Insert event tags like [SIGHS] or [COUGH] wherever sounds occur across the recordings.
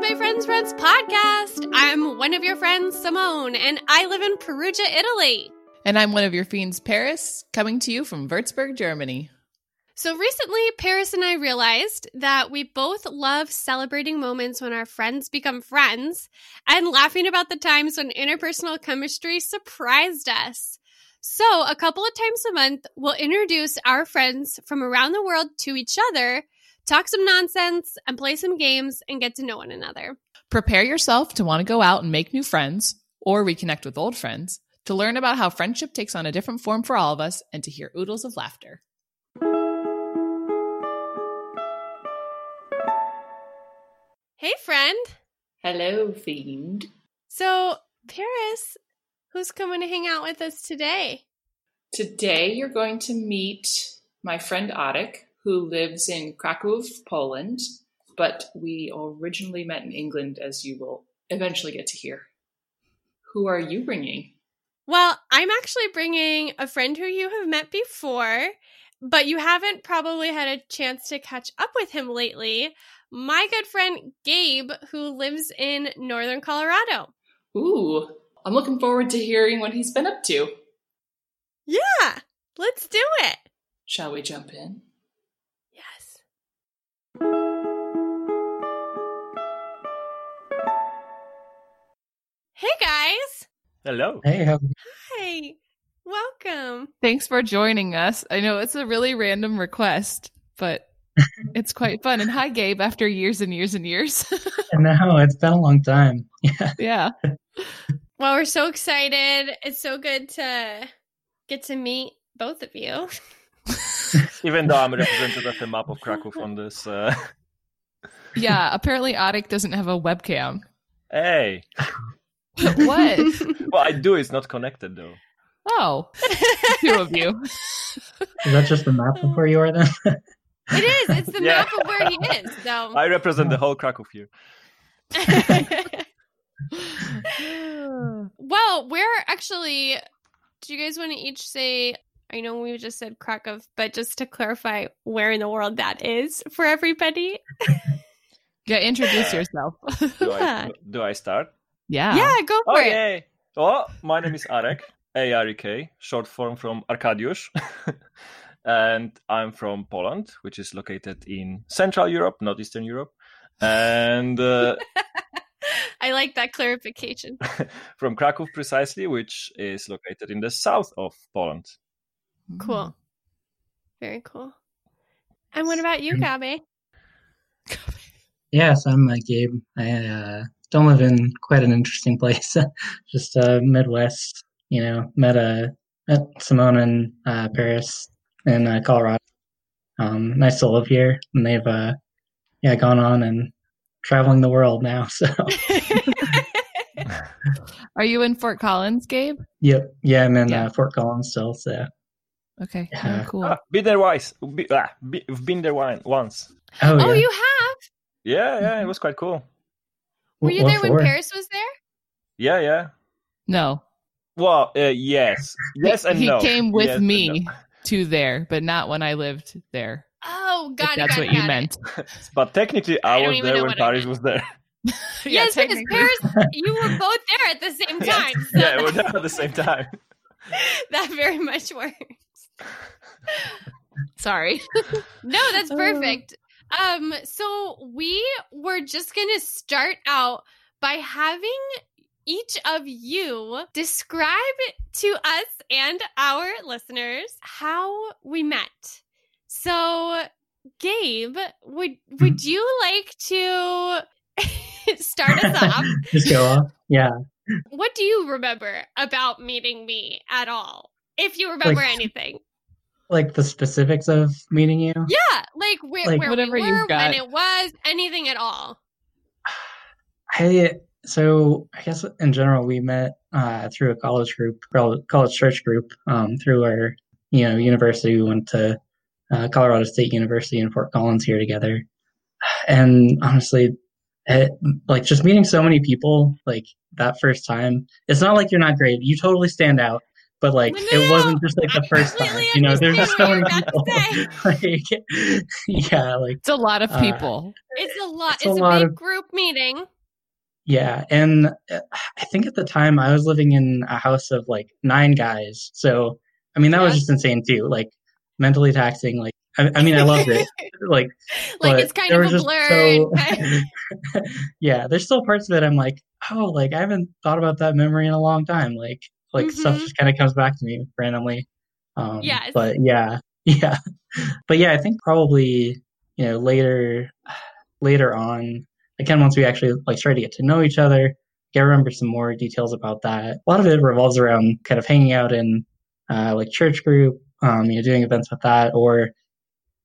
to my Friends Friends podcast. I'm one of your friends, Simone, and I live in Perugia, Italy. And I'm one of your fiends, Paris, coming to you from Würzburg, Germany. So recently, Paris and I realized that we both love celebrating moments when our friends become friends and laughing about the times when interpersonal chemistry surprised us. So, a couple of times a month, we'll introduce our friends from around the world to each other, talk some nonsense, and play some games and get to know one another. Prepare yourself to want to go out and make new friends or reconnect with old friends, to learn about how friendship takes on a different form for all of us, and to hear oodles of laughter. Hey, friend. Hello, fiend. So, Paris, who's coming to hang out with us today? Today, you're going to meet my friend Arek, who lives in Krakow, Poland, but we originally met in England, as you will eventually get to hear. Who are you bringing? Well, I'm actually bringing a friend who you have met before, but you haven't probably had a chance to catch up with him lately. My good friend Gabe, who lives in northern Colorado. Ooh, I'm looking forward to hearing what he's been up to. Yeah, let's do it. Shall we jump in? Hey guys. Hello. Hey, how, Hi. Welcome. Thanks for joining us. I know it's a really random request, but [LAUGHS] it's quite fun. And hi, Gabe, after years and years and years. no, it's been a long time. Yeah. [LAUGHS] yeah. Well, we're so excited. It's so good to get to meet both of you. [LAUGHS] Even though I'm represented at the map of Krakow on this. Uh... Yeah. Apparently, Arek doesn't have a webcam. Hey. [LAUGHS] what? [LAUGHS] Well, I do. It's not connected though. Oh, [LAUGHS] two of you. Is that just the map of where you are then? It is. It's the Yeah. map of where he is. So. I represent the oh. whole Krakow here. well, we're actually. Do you guys want to each say? I know we just said Krakow, but just to clarify where in the world that is for everybody. Yeah, introduce yourself. Do I, do I start? Yeah. Yeah, go for Oh, it. yay. Oh, my name is Arek, A-R-E-K, short form from Arkadiusz. [LAUGHS] and I'm from Poland, which is located in Central Europe, not Eastern Europe. And uh, [LAUGHS] I like that clarification. [LAUGHS] from Krakow precisely, which is located in the south of Poland. Cool. Very cool. And what about you, Gabe? yes, I'm uh, Gabe. I uh, don't live in quite an interesting place, [LAUGHS] just uh, Midwest. You know, met uh, met Simone in uh, Paris in uh, Colorado. Um, nice to live here, and they've uh, yeah gone on and traveling the world now. [LAUGHS] So Are you in Fort Collins, Gabe? yep, yeah, I'm in Yeah. uh, Fort Collins still. So Okay. Yeah. Oh, cool. Ah, been there twice. Be, ah, be, we've been there once. oh, oh, yeah. you have? Yeah, yeah, it was quite cool. Were you there when for? Paris was there? Yeah, yeah. No. Well, uh, yes, yes, and he no. came with Yes me no. to there, but not when I lived there. Oh, God, got it. that's got what it, you got it. meant. [LAUGHS] But technically, I I, was there when Paris was there. [LAUGHS] [LAUGHS] yes, because. Paris, you were both there at the same time. So yeah, we're there at the same time. that very much works. Sorry. No, that's perfect. Um, so we were just gonna start out by having each of you describe to us and our listeners how we met. So, Gabe, would would you like to [LAUGHS] start us off? [LAUGHS] just go off. Yeah. What do you remember about meeting me at all? If you remember Like- anything. Like the specifics of meeting you. Yeah, like where, Like, where whatever we you've were, got. when it was, anything at all. I so I guess in general we met uh, through a college group, college church group, um, through our you know university. We went to uh, Colorado State University in Fort Collins here together, and honestly, it, like just meeting so many people like that first time. It's not like you're not great. You totally stand out, but like No, it wasn't just like the I first time. You know, there's just so many people. [LAUGHS] like, yeah, like It's a lot of Uh, people. It's a lot. It's It's, a a, lot big of- group meeting. yeah, and uh, I think at the time I was living in a house of like nine guys. So I mean that was just insane too. Like mentally taxing. Like I, I mean I loved it. [LAUGHS] Like like but it's kind of was a blur. so- [LAUGHS] yeah, there's still parts of it I'm like, oh, like I haven't thought about that memory in a long time. Like like stuff Mhm. just kind of comes back to me randomly. Um, Yes. But yeah, [LAUGHS] yeah, but yeah, I think probably you know later [SIGHS] later on, again once we actually like started to get to know each other, I remember some more details about that. A lot of it revolves around kind of hanging out in uh, like church group, um, you know, doing events with that, or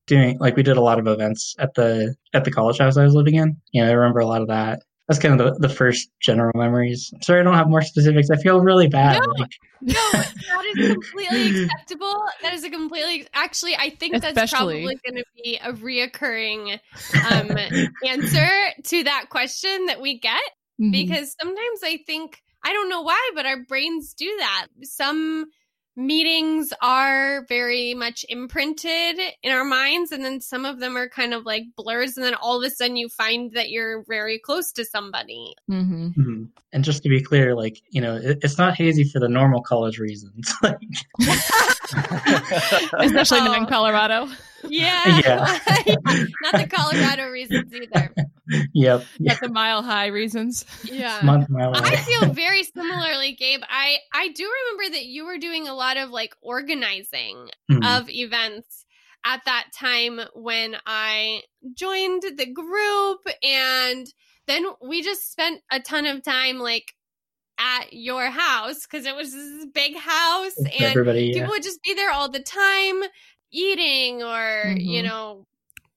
doing like we did a lot of events at the at the college house I was living in. You know, I remember a lot of that. That's kind of the, the first general memories. I'm sorry I don't have more specifics. I feel really bad. No. Like, No, that is completely [LAUGHS] acceptable. That is a completely actually I think that's probably going to be a reoccurring um, answer to that question that we get Mhm. because sometimes I think I don't know why, but our brains do that. Some meetings are very much imprinted in our minds and then some of them are kind of like blurs and then all of a sudden you find that you're very close to somebody. Mhm. mhm. and just to be clear, like you know, it, it's not hazy for the normal college reasons. [LAUGHS] like, [LAUGHS] especially Oh. not in Colorado. Yeah. Yeah. [LAUGHS] Not the Colorado reasons either. Yep, yeah, Not the mile high reasons. Yeah. month mile I feel [LAUGHS] very similarly, Gabe. I I do remember that you were doing a lot of like organizing Mhm. of events at that time when I joined the group and then we just spent a ton of time like at your house because it was this big house For and everybody. Yeah. people would just be there all the time eating or you Mhm. know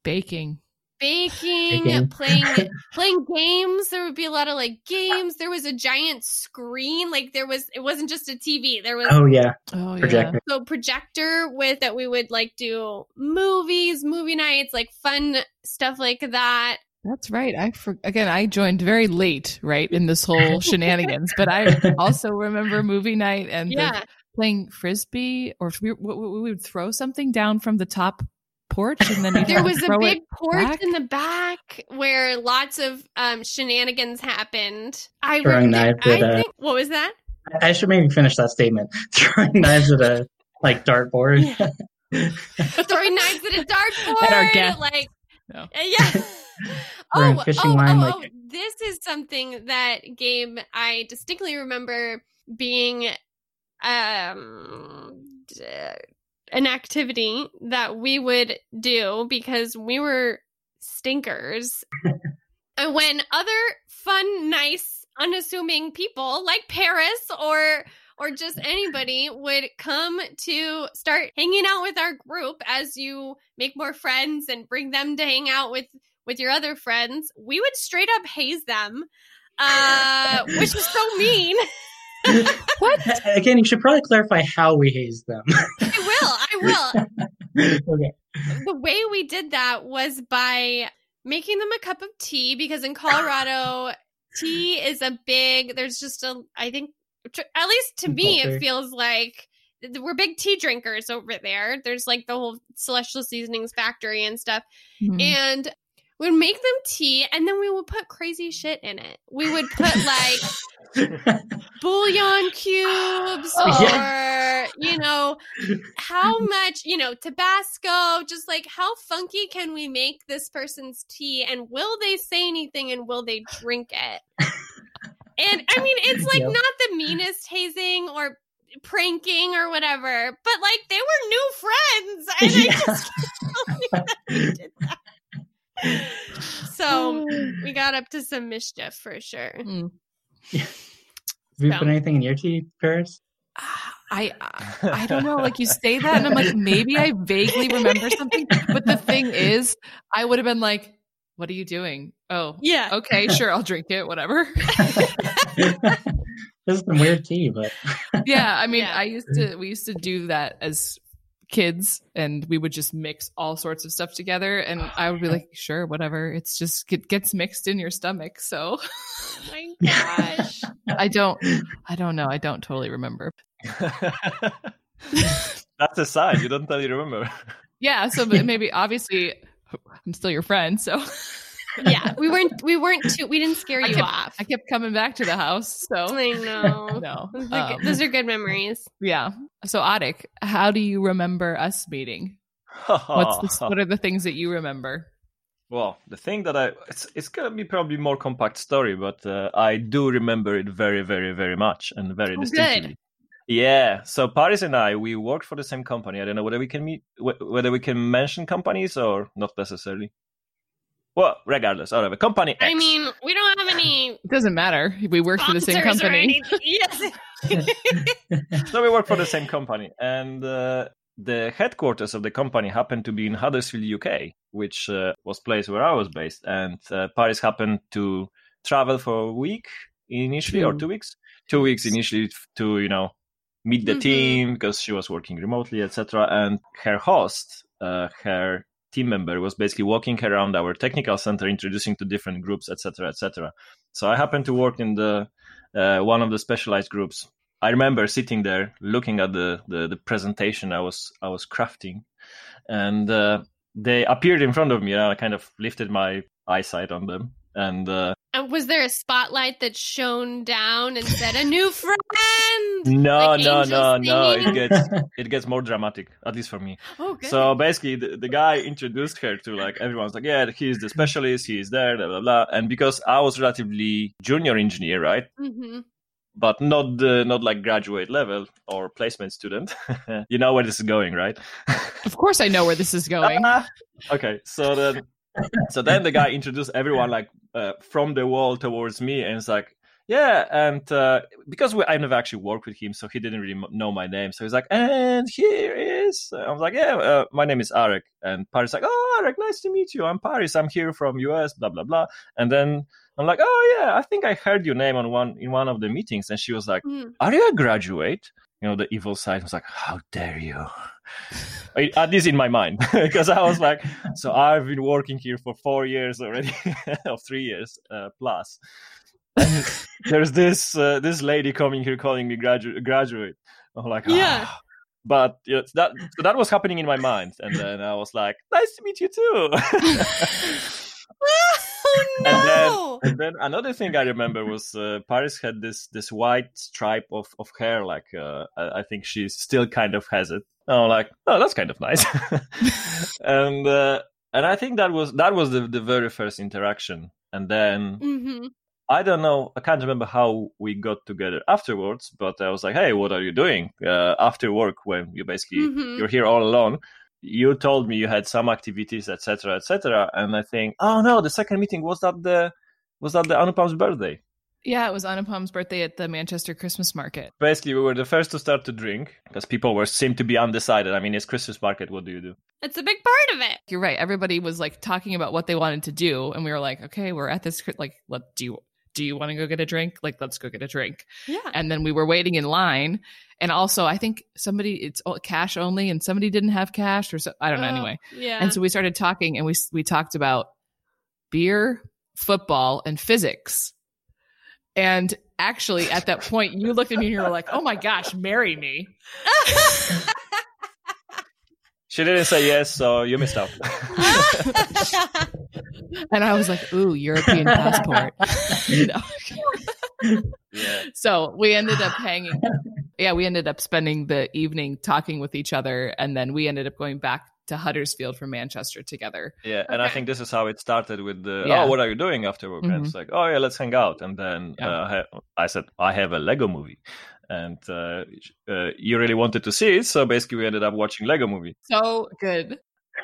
Baking. Baking, Baking. playing [LAUGHS] playing games. There would be a lot of like games. There was a giant screen. Like there was it wasn't just a TV. There was Oh yeah, Oh, projector. so projector with that we would like do movies, movie nights, like fun stuff like that. That's right. I for, again, I joined very late, right, in this whole shenanigans. But I [LAUGHS] also remember movie night and the Yeah. playing frisbee, or we, we, we would throw something down from the top porch, and then There was a big porch back. in the back where lots of um, shenanigans happened. I Throwing re- knives I at, think what was that? I should maybe finish that statement. [LAUGHS] Throwing knives at a like dartboard. [LAUGHS] Throwing knives at a dartboard. At our guest. Like No. Uh, yeah. [LAUGHS] Oh, fishing oh, line, oh, like- oh, this is something that Gabe I distinctly remember being um d- an activity that we would do because we were stinkers. [LAUGHS] and when other fun, nice, unassuming people like Paris or or just anybody would come to start hanging out with our group as you make more friends and bring them to hang out with with your other friends we would straight up haze them uh which is so [LAUGHS] mean [LAUGHS] What? Again, you should probably clarify how we haze them. i will i will [LAUGHS] okay. the way we did that was by making them a cup of tea because in colorado tea is a big there's just a i think at least to me it feels like we're big tea drinkers over there there's like the whole celestial seasonings factory and stuff Mhm. and we would make them tea and then we would put crazy shit in it we would put like [LAUGHS] bouillon cubes [LAUGHS] Oh. or you know how much you know tabasco just like how funky can we make this person's tea and will they say anything and will they drink it and i mean it's like Yep. not the meanest hazing or pranking or whatever but like they were new friends and i [LAUGHS] just can't believe that we did that so [SIGHS] we got up to some mischief for sure Mm. [LAUGHS] Have you So. put anything in your tea, Paris? I I don't know. Like you say that, and I'm like, maybe I vaguely remember something. But the thing is, I would have been like, "What are you doing?" Oh, yeah okay, sure, I'll drink it. Whatever. [LAUGHS] this is some weird tea, but yeah, I mean, Yeah. I used to. We used to do that as kids, and we would just mix all sorts of stuff together, and I would be [SIGHS] like, "Sure, whatever." It's just it gets mixed in your stomach, so oh my [LAUGHS] gosh I don't. I don't know. I don't totally remember. [LAUGHS] That's a sign. You don't totally remember. [LAUGHS] Yeah, so maybe obviously I'm still your friend, so yeah, we weren't we weren't too we didn't scare I you kept, off. I kept coming back to the house. So I [LAUGHS] know. no, Those are, Um, good, those are good memories. yeah. So Arek, how do you remember us meeting? What's the, [LAUGHS] what are the things that you remember? Well, the thing that I it's it's gonna be probably more compact story, but uh, I do remember it very, very, very much and very Oh, good. distinctly. Yeah. So Paris and I, we worked for the same company. I don't know whether we can meet, whether we can mention companies or not necessarily. Well, regardless, whatever. Company X. I mean, we don't have any It doesn't matter. We work for the same company. [LAUGHS] Yes. [LAUGHS] so we work for the same company, and uh, the headquarters of the company happened to be in Huddersfield, UK, which uh, was place where I was based. And uh, Paris happened to travel for a week initially, or Two. two weeks, two weeks initially to you know meet the Mhm. team because she was working remotely, etc. And her host, uh, her team member, was basically walking around our technical center, introducing to different groups, etc., etc. So I happened to work in the uh, one of the specialized groups. I remember sitting there looking at the, the, the presentation I was I was crafting, and uh, they appeared in front of me. And I kind of lifted my eyesight on them, and uh, And was there a spotlight that shone down and said, "A new friend"? [LAUGHS] no, Like no, angels no, no, it gets [LAUGHS] it gets more dramatic, at least for me. Oh. So basically, the, the guy introduced her to like everyone's like, yeah, he's the specialist, he's there, blah blah blah. And because I was relatively junior engineer, right, hmm but not the not like graduate level or placement student, [LAUGHS] you know where this is going, right? Of course, I know where this is going. Okay, so then, so then the guy introduced everyone like uh, from the wall towards me, and it's like, yeah, and uh, because we, I never actually worked with him, so he didn't really m- know my name. So he's like, and here is, I was like, yeah, uh, my name is Arek, and Paris like, oh, Arek, nice to meet you. I'm Paris. I'm here from US, blah blah blah, and then. I'm like, oh yeah, I think I heard your name on one in one of the meetings, and she was like, Mm. "Are you a graduate?" You know, the evil side was like, "How dare you!" At least in my mind, [LAUGHS] because I was like, so I've been working here for four years already, [LAUGHS] or three years uh, plus. And there's this uh, this lady coming here calling me gradu- graduate. I'm like, Yeah. "Ah." But yeah, that so that was happening in my mind, and then I was like, "Nice to meet you too." [LAUGHS] [LAUGHS] oh no! and then another thing I remember was uh, Paris had this this white stripe of, of hair, like uh, I, think she still kind of has it. And I'm like, oh, that's kind of nice. [LAUGHS] and uh, and I think that was that was the, the very first interaction. And then hmm I don't know, I can't remember how we got together afterwards, but I was like, hey, what are you doing uh, after work when you basically Mhm. you're here all alone? You told me you had some activities, etc., etc. And I think, oh no, the second meeting was that the was that the Anupam's birthday. Yeah, it was Anupam's birthday at the Manchester Christmas market. Basically, we were the first to start to drink because people were seemed to be undecided. I mean, it's Christmas market. What do you do? It's a big part of it. You're right. Everybody was like talking about what they wanted to do, and we were like, okay, we're at this. Like, let do you do you want to go get a drink? Like, let's go get a drink. Yeah. And then we were waiting in line, and also I think somebody it's cash only, and somebody didn't have cash, or so I don't know. Oh, Anyway, Yeah. and so we started talking, and we we talked about beer, football, and physics. And actually, at that point, you looked at me and you were like, "Oh my gosh, marry me!" [LAUGHS] She didn't say yes, so you missed out. [LAUGHS] And I was like, "Ooh, European passport." [LAUGHS] No. yeah. So we ended up hanging. Yeah, we ended up spending the evening talking with each other, and then we ended up going back to Huddersfield from Manchester together. Yeah, and I think this is how it started with the Yeah. oh, what are you doing after work? And Mhm. it's like, oh yeah, let's hang out. And then Yeah. uh, I said I have a Lego movie, and uh, uh, you really wanted to see it, so basically we ended up watching Lego movie. So good.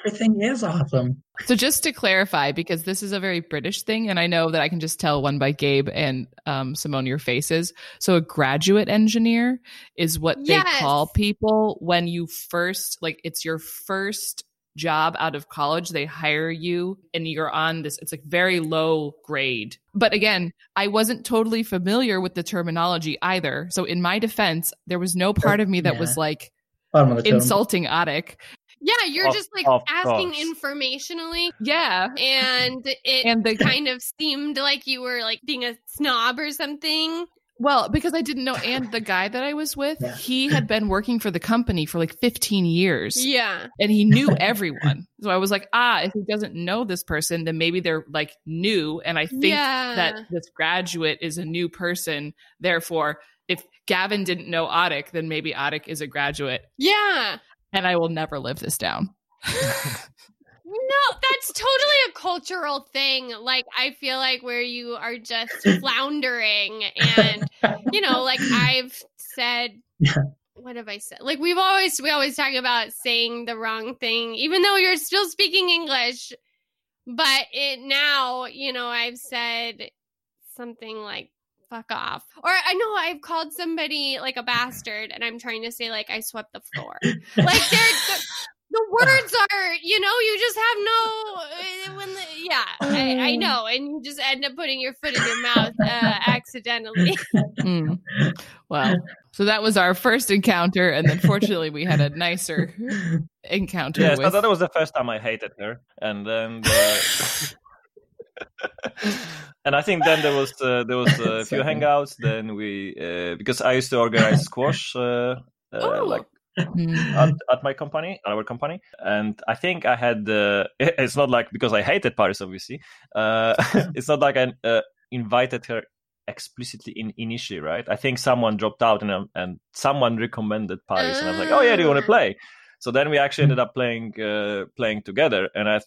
Everything is awesome. So just to clarify, because this is a very British thing, and I know that I can just tell one by Gabe and um, Simone your faces. So a graduate engineer is what they call people when you first, like, it's your first job out of college. They hire you, and you're on this. It's like very low grade. But again, I wasn't totally familiar with the terminology either. So in my defense, there was no part of me that Yeah. was like Bottom of insulting Attic. yeah, you're Of- just like of asking course. informationally, Yeah. and it And the kind of seemed like you were like being a snob or something. Well, because I didn't know, and the guy that I was with, Yeah. he had been working for the company for like 15 years. Yeah. and he knew everyone. So I was like, ah, if he doesn't know this person, then maybe they're like new. And I think yeah. that this graduate is a new person. Therefore, if Gavin didn't know Arek, then maybe Arek is a graduate. yeah. And I will never live this down. [LAUGHS] [LAUGHS] No, that's totally a cultural thing. Like I feel like where you are just [LAUGHS] floundering and you know, like I've said Yeah. what have I said? Like we've always we always talk about saying the wrong thing even though you're still speaking English. But it now, you know, I've said something like fuck off. Or I know I've called somebody like a [LAUGHS] bastard and I'm trying to say like I swept the floor. [LAUGHS] Like they're the, the words are, you know, you just have no uh, when the, yeah, I, I know and you just end up putting your foot in your mouth uh, accidentally. Mm. Well, so that was our first encounter. And then fortunately, we had a nicer encounter Yes, with. that was the first time I hated her, and then the... [LAUGHS] and I think then there was uh, there was a few [LAUGHS] hangouts. Then we uh, because I used to organize squash. Uh, uh, like Mm. At, at my company, at our company, and I think I had. Uh, [LAUGHS] it's not like because I hated Paris, obviously. Uh, [LAUGHS] it's not like I uh, invited her explicitly in initially, right? I think someone dropped out and um, and someone recommended Paris, and I was like, oh yeah, do you want to Ah. play? So then we actually ended up playing uh, playing together, and I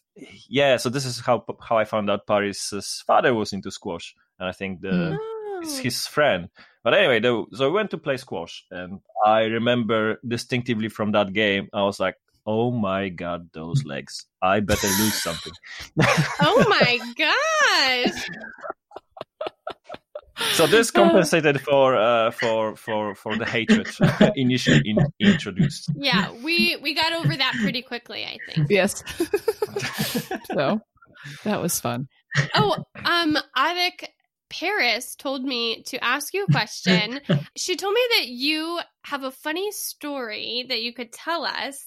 yeah. So this is how how I found out Paris's father was into squash, and I think the Mm. It's Oh. his friend. But anyway, though, so we went to play squash, and I remember distinctively from that game, I was like, "Oh my god, those [LAUGHS] legs! I better lose something." [LAUGHS] Oh my gosh. so this compensated for uh, for for for the hatred [LAUGHS] initially in, introduced. Yeah, we we got over that pretty quickly, I think. Yes. so that was fun. Oh, um, Arek Paris told me to ask you a question. [LAUGHS] she told me that you have a funny story that you could tell us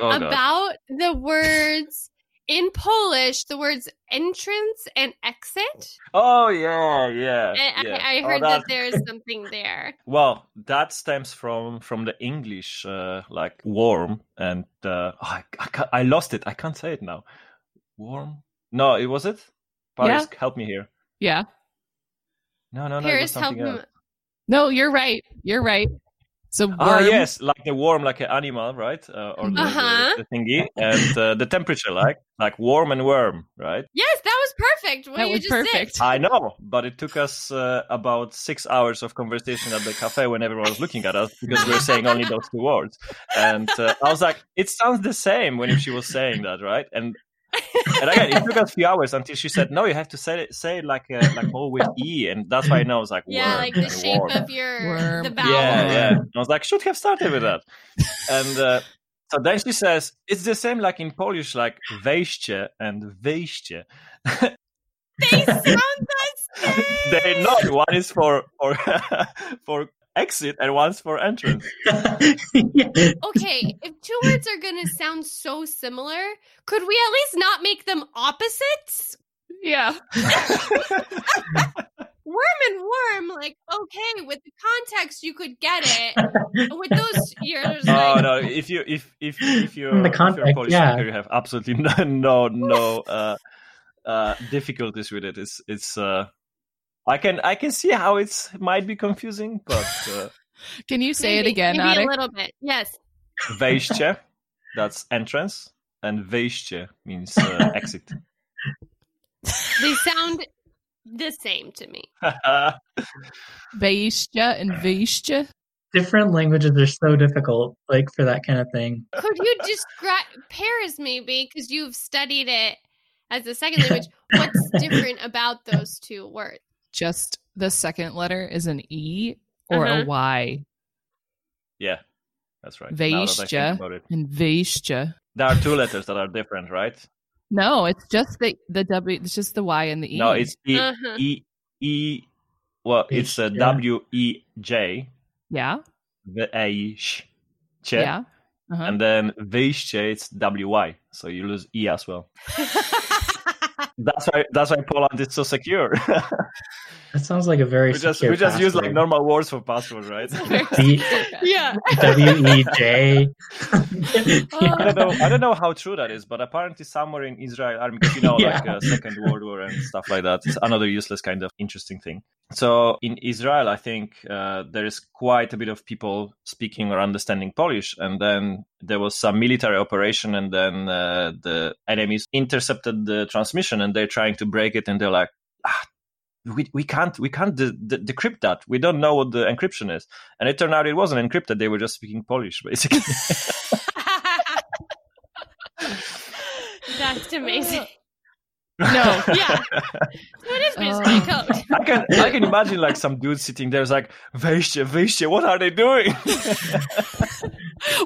Oh, about the words in Polish, the words entrance and exit. oh yeah, yeah. I, yeah. I, I Oh, heard that there's [LAUGHS] something there. Well, that stems from from the English uh, like warm and uh, oh, I I, I lost it. I can't say it now. Warm? No, it was it. Paris, help me here. Yeah. No, no, no. it Paris, help him. else. No, you're right. You're right. So Ah, yes, like the warm, like an animal, right? Uh, or the, the- Uh-huh. the, thingy, and uh, the temperature, like like warm and worm, right? Yes, that was perfect. What That you was just perfect. Did. I know, but it took us uh, about six hours of conversation at the cafe when everyone was looking at us because we were saying only [LAUGHS] those two words. And uh, I was like, it sounds the same when she was saying that, right? And and again, it took us a few hours until she said, "No, you have to say it, say it like uh, like more with e," and that's why I know it's like Yeah, worm, like the shape warm. of your Worm. the vowel. Yeah, yeah. And I was like, should have started with that. And uh, so then she says, it's the same like in Polish, like wejście and wyjście. They [LAUGHS] sound the same. They're not one is for for [LAUGHS] for exit and one's for entrance. [LAUGHS] Okay, if two words are going to sound so similar, could we at least not make them opposites? Yeah. [LAUGHS] Worm and worm, like okay, with the context you could get it. With those, you're just Oh like, no! If you if if if you're, In the if you're a context, Polish yeah. speaker, you have absolutely [LAUGHS] no no no uh, uh, difficulties with it. It's it's. Uh, I can I can see how it's might be confusing, but [LAUGHS] uh, Can you say maybe, it again, Maybe a little bit. Yes. wejście that's entrance, and wyjście means uh, [LAUGHS] exit. They sound the same to me. [LAUGHS] Wejście and wyjście? Different languages are so difficult, like for that kind of thing. Could you describe Paris maybe because you've studied it as a second language? What's different about those two words? Just the second letter is an E or Uh-huh. a Y. yeah, that's right. Now that I think Wejście about it. and wyjście. There are two letters that are different, right? No, it's just the the W. It's just the Y and the E. No, it's E Uh-huh. E E. Well, it's uh, Wejście. W E J yeah, wejście, yeah. Uh-huh. and then wyjście it's W Y, so you lose E as well. [LAUGHS] That's why that's why Poland is so secure. [LAUGHS] That sounds like a very We just secure we just use like normal words for password, right? [LAUGHS] D- yeah. [LAUGHS] W E J. [LAUGHS] I don't know. I don't know how true that is, but apparently somewhere in Israel army, because you know, like uh, Second World War and stuff like that. It's another useless kind of interesting thing. So in Israel, I think uh, there is quite a bit of people speaking or understanding Polish, and then there was some military operation, and then uh, the enemies intercepted the transmission, and they're trying to break it, and they're like. Ah, we, we can't we can't de- de- decrypt that. We don't know what the encryption is, and it turned out it wasn't encrypted. They were just speaking Polish, basically. [LAUGHS] That's amazing. No. Yeah. [LAUGHS] What is Oh. mystery code? [LAUGHS] I can I can imagine like some dude sitting there is like Veisha, Veisha, what are they doing?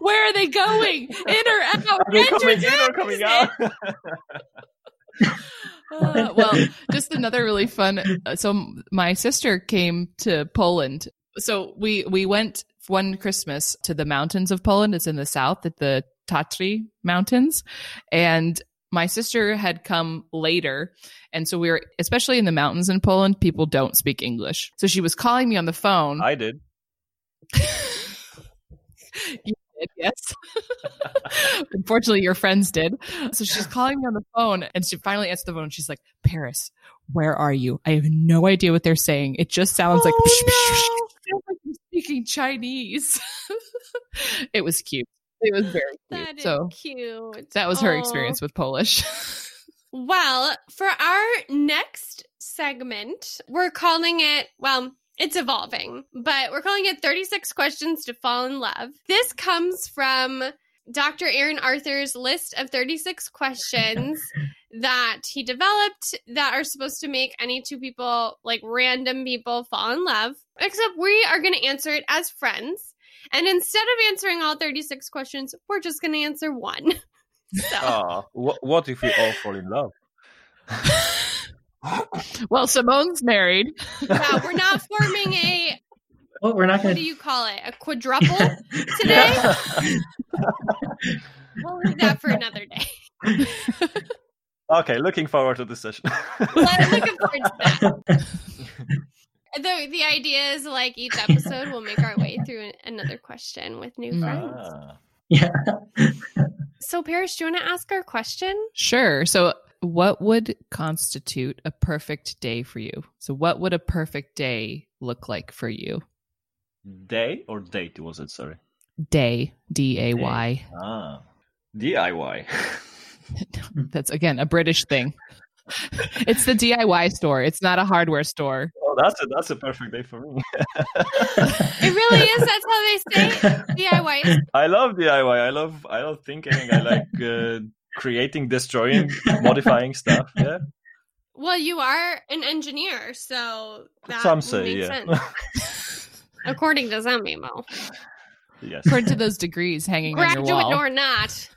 Where are they going? In or out? are they Enter coming in or coming out? Uh, well, just another really fun. uh, So my sister came to Poland. So we we went one Christmas to the mountains of Poland. It's in the south at the Tatry Mountains, and my sister had come later, and so we were especially in the mountains in Poland. People don't speak English, so she was calling me on the phone. I did. You [LAUGHS] did, yes. [LAUGHS] Unfortunately, your friends did. So she's calling me on the phone and she finally answers the phone. She's like, Paris, where are you? I have no idea what they're saying. It just sounds like, Oh, [LAUGHS] like you're speaking Chinese. [LAUGHS] it was cute. It was very cute. That so cute. that was her experience with Polish. Well, for our next segment, we're calling it, well, it's evolving, but we're calling it 36 Questions to Fall in Love. This comes from Dr. Aaron Arthur's list of 36 questions [LAUGHS] that he developed that are supposed to make any two people, like random people, fall in love. Except we are going to answer it as friends. And instead of answering all 36 questions, we're just going to answer one. [LAUGHS] So. What, what if we all fall in love? [LAUGHS] well, Simone's married. Wow, we're not forming a [LAUGHS] Well, we're not Gonna... what do you call it? A quadruple today? [LAUGHS] We'll leave that for another day. okay, looking forward to this session. [LAUGHS] Well, I'm looking forward to that. The, the idea is like each episode we'll make our way through another question with new Mm. friends. Ah. Yeah. So Paris, do you want to ask our question? Sure. So, what would constitute a perfect day for you? So, what would a perfect day look like for you? Day or date was it? Sorry. Day, D A Y. Ah, DIY. [LAUGHS] That's again a British thing. [LAUGHS] it's the DIY store. It's not a hardware store. oh, that's a that's a perfect day for me. It really is. That's how they say [LAUGHS] it. DIY. I love DIY. I love I love thinking. I like uh, creating, destroying, [LAUGHS] modifying stuff. Yeah. Well, you are an engineer, so that Some say, make yeah. sense. [LAUGHS] According to some memo. yes. According to those degrees hanging on your Graduate wall. or not.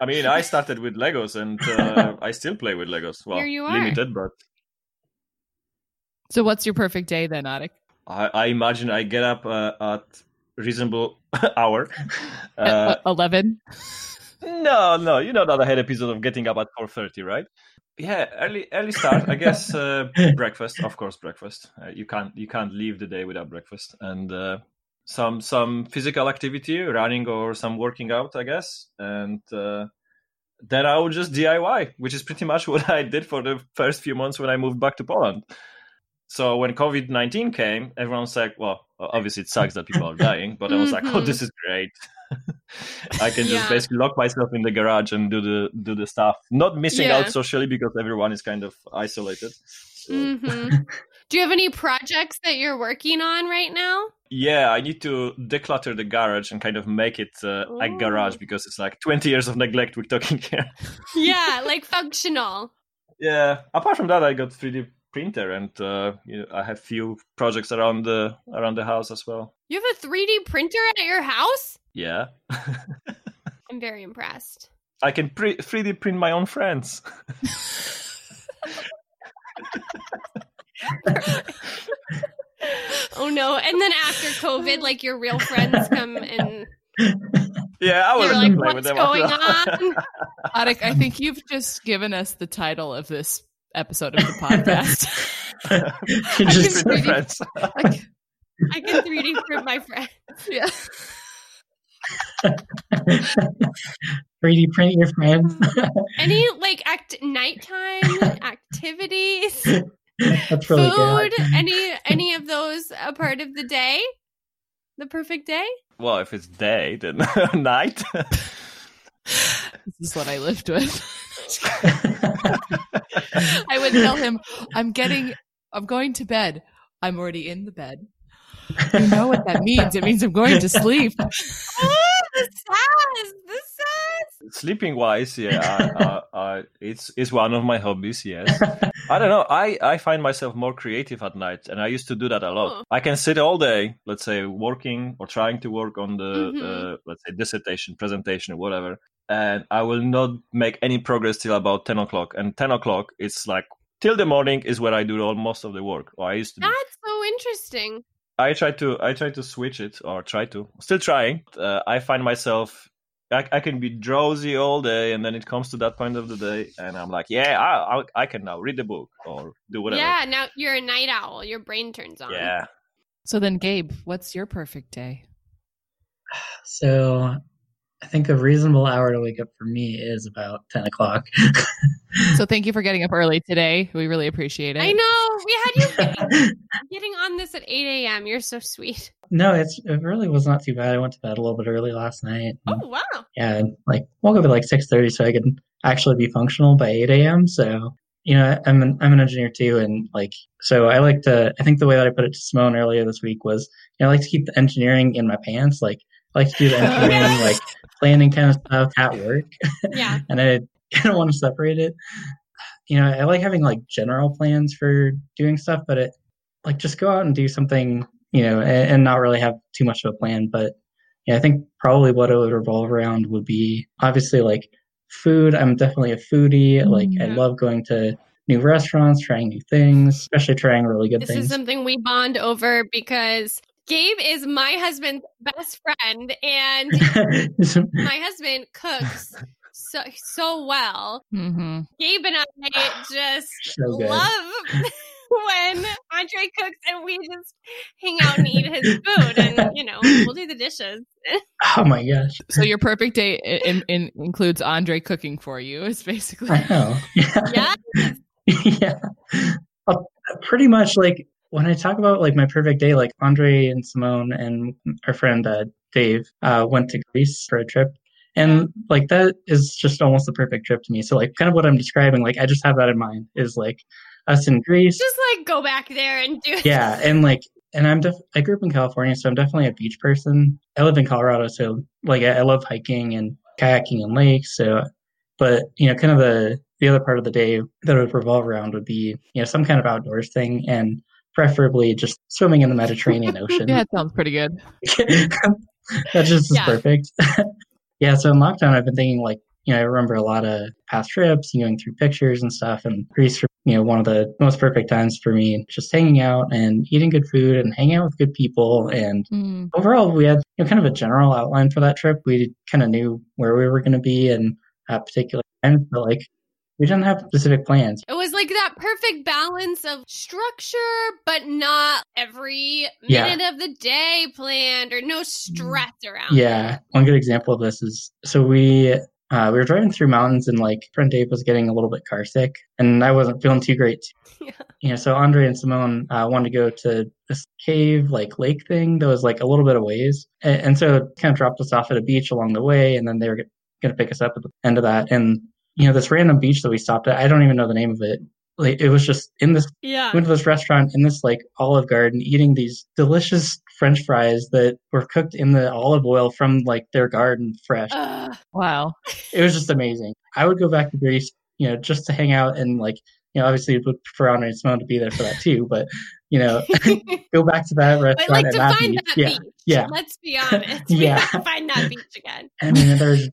I mean, I started with Legos, and uh, [LAUGHS] I still play with Legos. Well, Here you are. limited, but So, what's your perfect day then, Arek? I, I imagine I get up uh, at reasonable hour. Uh, Eleven. No, no, you know that I had episode of getting up at four thirty, right? Yeah, early early start. I guess uh, [LAUGHS] breakfast, of course, breakfast. Uh, you can't you can't leave the day without breakfast, and uh, some some physical activity, running or some working out, I guess, and uh, then I would just DIY, which is pretty much [LAUGHS] what I did for the first few months when I moved back to Poland. So when COVID nineteen came, everyone's like, "Well, obviously it sucks that people are [LAUGHS] dying," but I was like, "Oh, this is great." I can just Yeah. basically lock myself in the garage and do the do the stuff, not missing Yeah. out socially because everyone is kind of isolated. So, hmm [LAUGHS] Do you have any projects that you're working on right now? Yeah, I need to declutter the garage and kind of make it uh, a garage because it's like 20 years of neglect we're talking here. [LAUGHS] Yeah, like functional. yeah. Apart from that, I got 3D printer and uh, you know, I have few projects around the around the house as well. You have a 3D printer at your house? Yeah. [LAUGHS] I'm very impressed. I can pre- 3D print my own friends. [LAUGHS] Oh no. And then after COVID, like your real friends come and Yeah, I will you're like, them play with what's them. going on? [LAUGHS] Arek, I think you've just given us the title of this episode of the podcast. You I just- can With really- friends. I can 3D print my friends. yeah. 3D print your friends. [LAUGHS] Any like act nighttime [LAUGHS] activities, That's really food, good. any any of those a part of the day? The perfect day? well, if it's day, then [LAUGHS] night. This is what I lived with. I would tell him, I'm getting, I'm going to bed. I'm already in the bed. You know what that means. It means I'm going to sleep. [LAUGHS] Oh, the sass, the sass. Sleeping wise, yeah, I, I, I, it's it's one of my hobbies. Yes, I don't know. I I find myself more creative at night, and I used to do that a lot. Oh. I can sit all day, let's say, working or trying to work on the Mhm. uh, let's say dissertation, presentation, or whatever, and I will not make any progress till about ten o'clock. And ten o'clock, it's like till the morning is where I do all most of the work. Or I used to. Do. That's so interesting. I try to I try to switch it or try to still trying. Uh, I find myself I, I can be drowsy all day, and then it comes to that point of the day, and I'm like, yeah, I I, I can now read the book or do whatever. Yeah, now you're a night owl. Your brain turns on. Yeah. So then, Gabe, what's your perfect day? So I think a reasonable hour to wake up for me is about 10 o'clock. [LAUGHS] So thank you for getting up early today. We really appreciate it. I know. We had you [LAUGHS] getting on this at 8 a.m. You're so sweet. no, it's it really was not too bad. I went to bed a little bit early last night. Oh, wow. Yeah, and, like woke up at like 6:30 so I could actually be functional by 8 a.m. So you know, I'm an I'm an engineer too, and like so I like to. I think the way that I put it to Simone earlier this week was, you know, I like to keep the engineering in my pants. Like I like to do the [LAUGHS] engineering, like planning kind of stuff at work. Yeah. [LAUGHS] and I kind of want to separate it. You know, I like having like general plans for doing stuff, but it like just go out and do something, you know, and, and not really have too much of a plan. But yeah, I think probably what it would revolve around would be obviously like food. I'm definitely a foodie. Like I mm-hmm. love going to new restaurants, trying new things, especially trying really good things This is something we bond over because Gabe is my husband's best friend, and [LAUGHS] my husband cooks so so well. Mm-hmm. Gabe and I just So love [LAUGHS] when Andre cooks and we just hang out and eat his food, and [LAUGHS] you know we'll do the dishes. oh my gosh. So your perfect day in, in, includes Andre cooking for you. Is basically I know. Yeah, yeah. Uh, pretty much like when I talk about like my perfect day, like Andre and Simone and our friend uh, Dave uh, went to Greece for a trip. And like that is just almost the perfect trip to me. So like kind of what I'm describing, like I just have that in mind is like us in Greece. just like go back there and do. yeah, and like and I'm def- I grew up in California, so I'm definitely a beach person. I live in Colorado, so like I, I love hiking and kayaking and lakes. So, but you know, kind of the the other part of the day that would revolve around would be you know some kind of outdoors thing, and preferably just swimming in the Mediterranean [LAUGHS] Ocean. yeah, that sounds pretty good. [LAUGHS] that just is perfect. [LAUGHS] yeah, so in lockdown, I've been thinking like, you know, I remember a lot of past trips and going through pictures and stuff, and Greece, you know, one of the most perfect times for me, just hanging out and eating good food and hanging out with good people. And Mm. overall, we had you know, kind of a general outline for that trip. We kind of knew where we were going to be and at particular times, but like we didn't have specific plans. It was like that perfect balance of structure, but not every Yeah. minute of the day planned or no stress around. Yeah, one good example of this is so we uh, we were driving through mountains and like friend Dave was getting a little bit car sick and I wasn't feeling too great. [LAUGHS] Yeah. You know, so Andre and Simone uh, wanted to go to this cave like lake thing that was like a little bit of ways, and, and so it kind of dropped us off at a beach along the way, and then they were going to pick us up at the end of that, and you know this random beach that we stopped at, I don't even know the name of it. Like it was just in this Yeah. went to this restaurant in this like olive garden eating these delicious french fries that were cooked in the olive oil from like their garden fresh Ugh. Wow. it was just amazing i would go back to greece you know just to hang out and like you know obviously would prefer Andre and Simone to be there for that too but you know [LAUGHS] [LAUGHS] go back to that I restaurant like and to that find beach. that yeah beach. yeah. Let's be [LAUGHS] honest. Yeah. have to find that beach again. i mean there's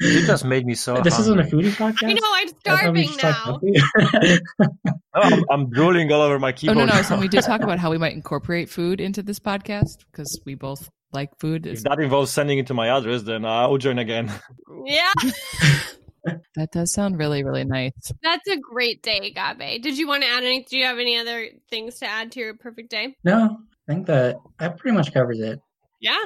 You just made me so. [LAUGHS] this isn't a foodie podcast I know I'm I thought we starving now. about. [LAUGHS] I'm, I'm drooling all over my keyboard. Oh keyboard. no, no. So we did talk [LAUGHS] about how we might incorporate food into this podcast because we both like food. If that involves sending it to my address, then I'll join again. Yeah. That does sound really, really nice. That's a great day, Gabe. Did you want to add any? Do you have any other things to add to your perfect day? No, I think that that pretty much covers it. Yeah.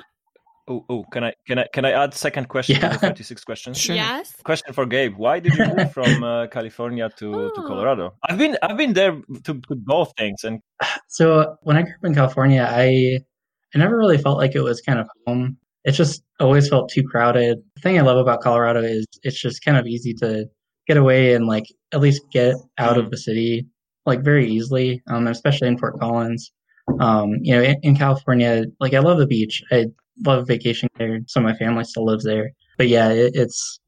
Oh, oh, can I can I can I add second question Yeah. to the 36 [LAUGHS] questions? Sure. Yes. Question for Gabe: Why did you move [LAUGHS] from uh, California to, to Oh. Colorado? I've been I've been there to, to both things, and [SIGHS] So when I grew up in California, I I never really felt like it was kind of home. It just always felt too crowded. The thing I love about Colorado is it's just kind of easy to get away and like at least get out of the city like very easily, um, especially in Fort Collins. Um, you know, in, in California, like I love the beach. I love vacation there. Some of my family still lives there. But yeah, it, it's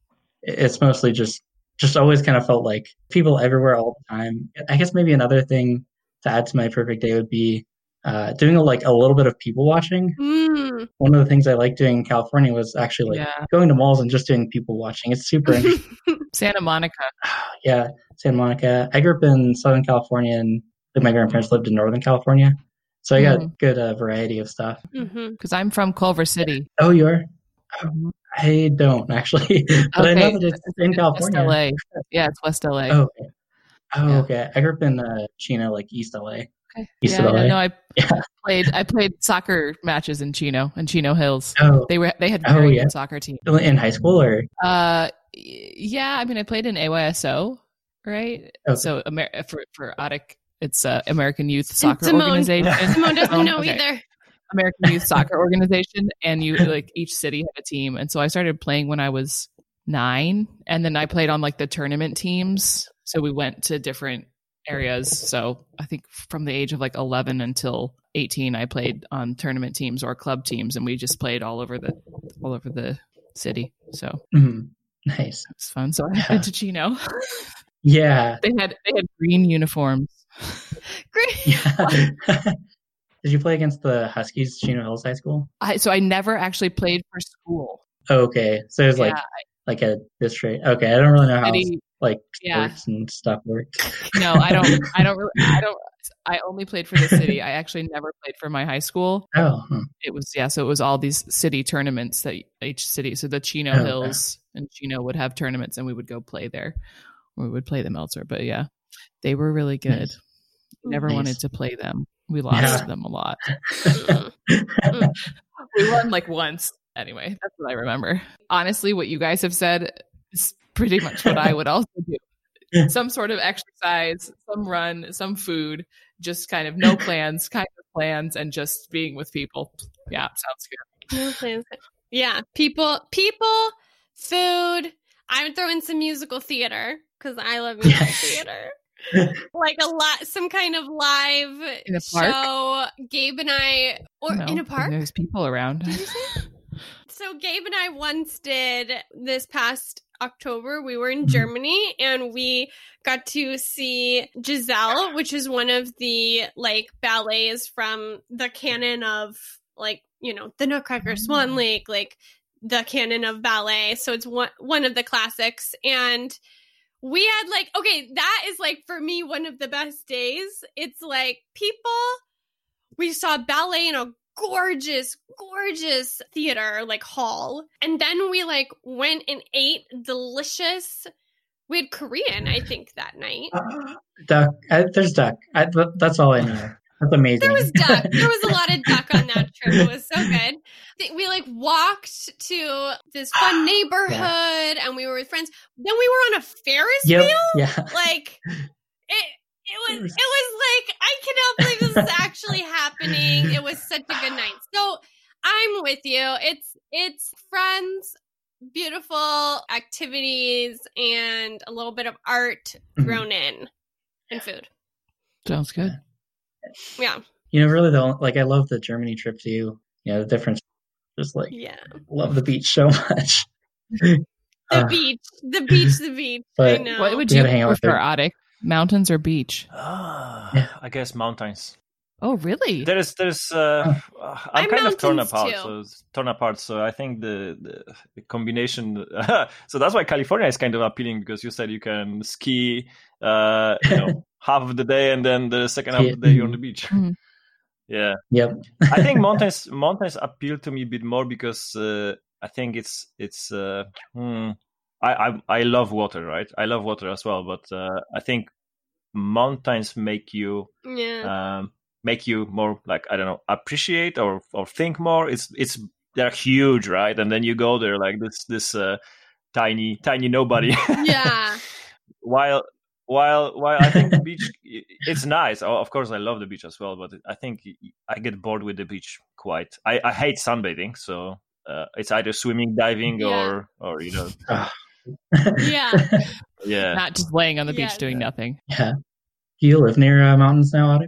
it's mostly just just always kind of felt like people everywhere all the time. I guess maybe another thing to add to my perfect day would be uh, doing a, like a little bit of people watching. Mm. One of the things I liked doing in California was actually like Yeah. going to malls and just doing people watching. It's super [LAUGHS] interesting. Santa Monica. [SIGHS] yeah, Santa Monica. I grew up in Southern California and like my grandparents lived in Northern California. So I got Mhm. good uh, variety of stuff. Because I'm from Culver City. Oh, you are? Oh, I don't actually, [LAUGHS] but I know that it's in West California. LA. Yeah, it's West LA. Oh, okay. Oh, Yeah. okay. I grew up in uh, Chino, like East LA. okay. East yeah, LA. no, I [LAUGHS] Yeah. played I played soccer matches in Chino and Chino Hills. Oh, They were they had Oh, very yeah. good soccer team. in high school or? Uh, yeah, I mean, I played in AYSO, right? Okay. So Amer- for for Arek, it's uh, American Youth Soccer Simone- Organization. [LAUGHS] Simone doesn't Oh, know okay. either. American Youth Soccer Organization, and you like each city had a team, and so I started playing when I was nine, and then I played on like the tournament teams. So we went to different areas. So I think from the age of like eleven until eighteen, I played on tournament teams or club teams, and we just played all over the all over the city. So Mhm. Nice. it was fun. So I Yeah. went to Chino. Yeah. [LAUGHS] they had they had green uniforms. [LAUGHS] Great. [LAUGHS] Yeah. [LAUGHS] Did you play against the Huskies, Chino Hills High School? I so I never actually played for school. Oh, okay. So it was like Yeah, like a district. Okay, I don't really know how like Yeah. sports and stuff works. no, I don't. I don't really. I don't. I only played for the city. I actually never played for my high school. Oh, hmm. It was yeah. So it was all these city tournaments that each city. So the Chino Oh, okay. Hills and Chino would have tournaments, and we would go play there. We would play them elsewhere. But yeah, they were really good. Nice. Never Nice. wanted to play them. We lost Yeah. them a lot. Mm. We won like once. Anyway, that's what I remember. Honestly, what you guys have said is pretty much what I would also do. Some sort of exercise, some run, some food, just kind of no [LAUGHS] plans, kind of plans, and just being with people. Yeah, sounds good. No plans. Yeah, people, people, food. I would throw in some musical theater because I love musical Yes. theater. [LAUGHS] like a lot, some kind of live In a park? show. Gabe and I, or No, in a park. There's people around. Did you say? [LAUGHS] So Gabe and I once did this past October. We were in Mhm. Germany and we got to see Giselle, which is one of the like ballets from the canon of like, you know, the Nutcracker Swan Lake, like the canon of ballet. So it's one one of the classics and we had like okay, that is like for me one of the best days. It's like people we saw ballet in a gorgeous gorgeous theater like hall and then we like went and ate delicious we had korean i think that night [GASPS] duck. I, there's duck. I, that's all I know. That's amazing. there was duck [LAUGHS] there was a lot of duck on that trip it was so good we like walked to this fun [GASPS] neighborhood and we were with friends then we were on a ferris yep. wheel Yeah. like it it was it was like I cannot believe this is actually [LAUGHS] happening. It was such a good night. So I'm with you. It's it's friends, beautiful activities, and a little bit of art mm-hmm. thrown in, and food. Sounds good. Yeah, You know, really though, like I love the Germany trip too. You know, the difference. Just like yeah. love the beach so [LAUGHS] much. The Uh, beach, the beach, the beach. I know. What would you gotta hang out with prefer, her. Mountains or beach? [SIGHS] Yeah. I guess mountains. Oh, really? There's, there's. Uh, uh, I'm I'm kind of torn apart. too. So torn apart. So I think the, the, the combination. [LAUGHS] so that's why California is kind of appealing because you said you can ski, uh, you know, [LAUGHS] half of the day and then the second half of the day you're on the beach. Mhm. [LAUGHS] Yeah, Yep. I think mountains mountains appeal to me a bit more because uh, I think it's it's. Uh, hmm, I, I I love water, right? I love water as well, but uh, I think mountains make you Yeah. um, make you more like I don't know appreciate or or think more. It's it's they're huge, right? And then you go there like this this uh, tiny tiny nobody. [LAUGHS] yeah. while while while I think the beach [LAUGHS] it's nice. Of course, I love the beach as well, but I think I get bored with the beach quite. I, I hate sunbathing, so uh, it's either swimming, diving, Yeah. or or you know, [SIGHS] Yeah. [LAUGHS] yeah. Not just laying on the beach Yes. doing nothing. Yeah. Do you live near uh, mountains now, Otto?